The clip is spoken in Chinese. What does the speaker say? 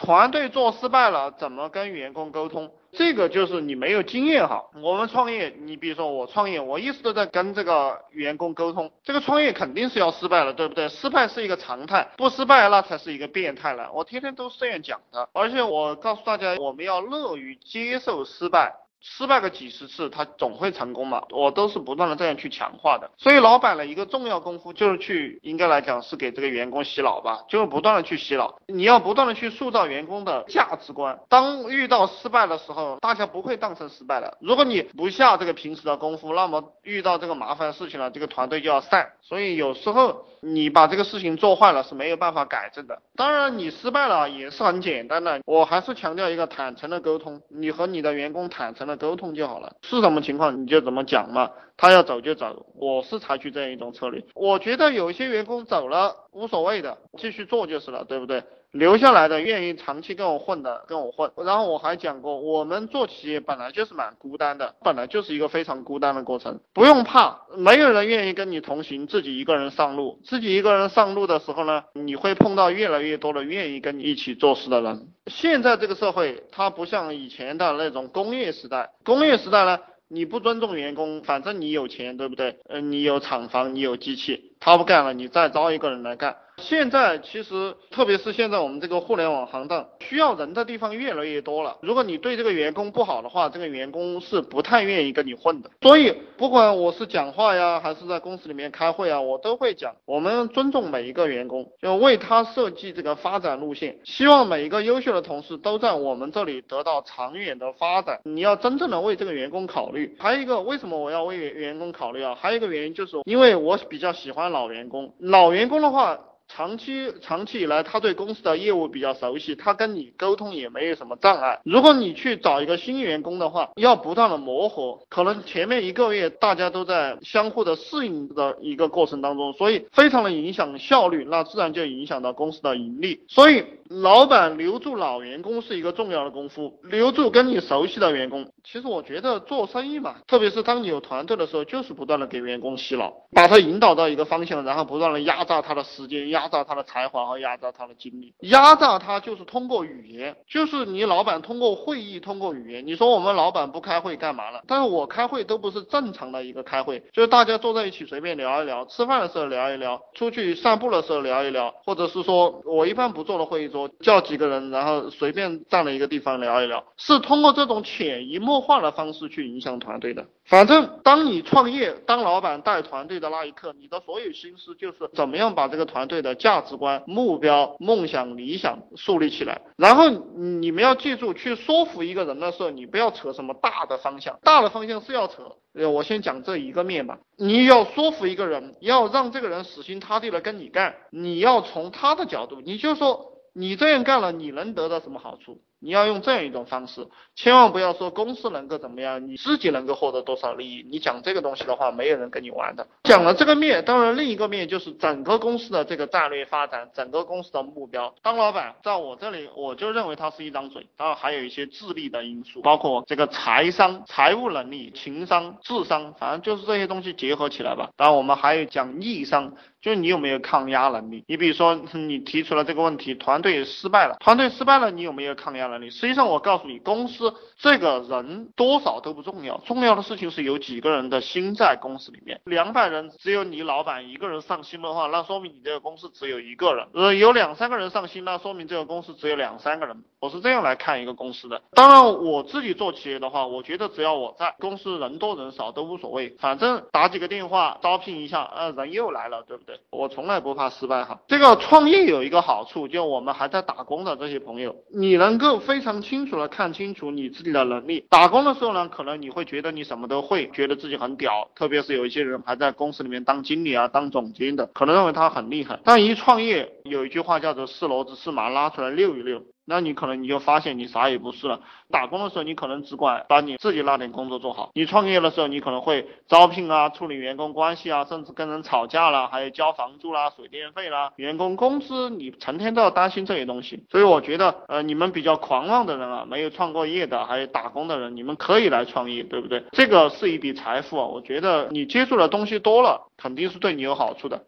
团队做失败了，怎么跟员工沟通？这个就是你没有经验哈。我们创业，你比如说我创业，我一直都在跟这个员工沟通。这个创业肯定是要失败了，对不对？失败是一个常态，不失败那才是一个变态了。我天天都是这样讲的，而且我告诉大家，我们要乐于接受失败。失败个几十次，他总会成功嘛。我都是不断的这样去强化的。所以老板的一个重要功夫就是去，应该来讲是给这个员工洗脑吧，就是不断的去洗脑。你要不断的去塑造员工的价值观。当遇到失败的时候，大家不会当成失败的。如果你不下这个平时的功夫，那么遇到这个麻烦事情了，这个团队就要散。所以有时候你把这个事情做坏了是没有办法改正的。当然你失败了也是很简单的，我还是强调一个坦诚的沟通，你和你的员工坦诚。沟通就好了，是什么情况你就怎么讲嘛，他要走就走，我是采取这样一种策略。我觉得有些员工走了无所谓的，继续做就是了，对不对？留下来的愿意长期跟我混的跟我混。然后我还讲过，我们做企业本来就是蛮孤单的，本来就是一个非常孤单的过程，不用怕，没有人愿意跟你同行，自己一个人上路，自己一个人上路的时候呢，你会碰到越来越多的愿意跟你一起做事的人。现在这个社会，它不像以前的那种工业时代。工业时代呢，你不尊重员工，反正你有钱，对不对？嗯，你有厂房，你有机器，他不干了，你再招一个人来干。现在其实，特别是现在我们这个互联网行当，需要人的地方越来越多了。如果你对这个员工不好的话，这个员工是不太愿意跟你混的。所以，不管我是讲话呀，还是在公司里面开会啊，我都会讲，我们尊重每一个员工，就为他设计这个发展路线。希望每一个优秀的同事都在我们这里得到长远的发展。你要真正的为这个员工考虑。还有一个，为什么我要为员工考虑啊？还有一个原因就是，因为我比较喜欢老员工。老员工的话。长期长期以来，他对公司的业务比较熟悉，他跟你沟通也没有什么障碍。如果你去找一个新员工的话，要不断的磨合，可能前面一个月大家都在相互的适应的一个过程当中，所以非常的影响效率，那自然就影响到公司的盈利。所以，老板留住老员工是一个重要的功夫，留住跟你熟悉的员工。其实我觉得做生意嘛，特别是当你有团队的时候，就是不断的给员工洗脑，把他引导到一个方向，然后不断的压榨他的时间压。压榨他的才华和压榨他的精力，压榨他就是通过语言，就是你老板通过会议，通过语言。你说我们老板不开会干嘛了？但是我开会都不是正常的一个开会，就是大家坐在一起随便聊一聊，吃饭的时候聊一聊，出去散步的时候聊一聊，或者是说我一般不坐的会议桌，叫几个人，然后随便站了一个地方聊一聊，是通过这种潜移默化的方式去影响团队的。反正当你创业当老板带团队的那一刻，你的所有心思就是怎么样把这个团队的。价值观、目标、梦想、理想树立起来，然后你们要记住，去说服一个人的时候，你不要扯什么大的方向，大的方向是要扯。我先讲这一个面吧。你要说服一个人，要让这个人死心塌地的跟你干，你要从他的角度，你就说你这样干了，你能得到什么好处？你要用这样一种方式，千万不要说公司能够怎么样，你自己能够获得多少利益。你讲这个东西的话，没有人跟你玩的。讲了这个面，当然另一个面就是整个公司的这个战略发展，整个公司的目标。当老板，在我这里，我就认为他是一张嘴，当然还有一些智力的因素，包括这个财商、财务能力、情商、智商，反正就是这些东西结合起来吧。当然我们还有讲逆商。就是你有没有抗压能力？你比如说，你提出了这个问题，团队失败了，团队失败了，你有没有抗压能力？实际上，我告诉你，公司这个人多少都不重要，重要的事情是有几个人的心在公司里面。两百人只有你老板一个人上心的话，那说明你这个公司只有一个人。呃，有两三个人上心，那说明这个公司只有两三个人。我是这样来看一个公司的。当然，我自己做企业的话，我觉得只要我在，公司人多人少都无所谓，反正打几个电话招聘一下，呃，人又来了，对不对？我从来不怕失败哈。这个创业有一个好处，就我们还在打工的这些朋友，你能够非常清楚的看清楚你自己的能力。打工的时候呢，可能你会觉得你什么都会，觉得自己很屌，特别是有一些人还在公司里面当经理啊、当总监的，可能认为他很厉害。但一创业，有一句话叫做“是骡子是马，拉出来遛一遛”。那你可能你就发现你啥也不是了。打工的时候你可能只管把你自己那点工作做好，你创业的时候你可能会招聘啊、处理员工关系啊，甚至跟人吵架了，还有交房租啦、水电费啦、员工工资，你成天都要担心这些东西。所以我觉得，呃，你们比较狂妄的人啊，没有创过业的，还有打工的人，你们可以来创业，对不对？这个是一笔财富啊，我觉得你接触的东西多了，肯定是对你有好处的。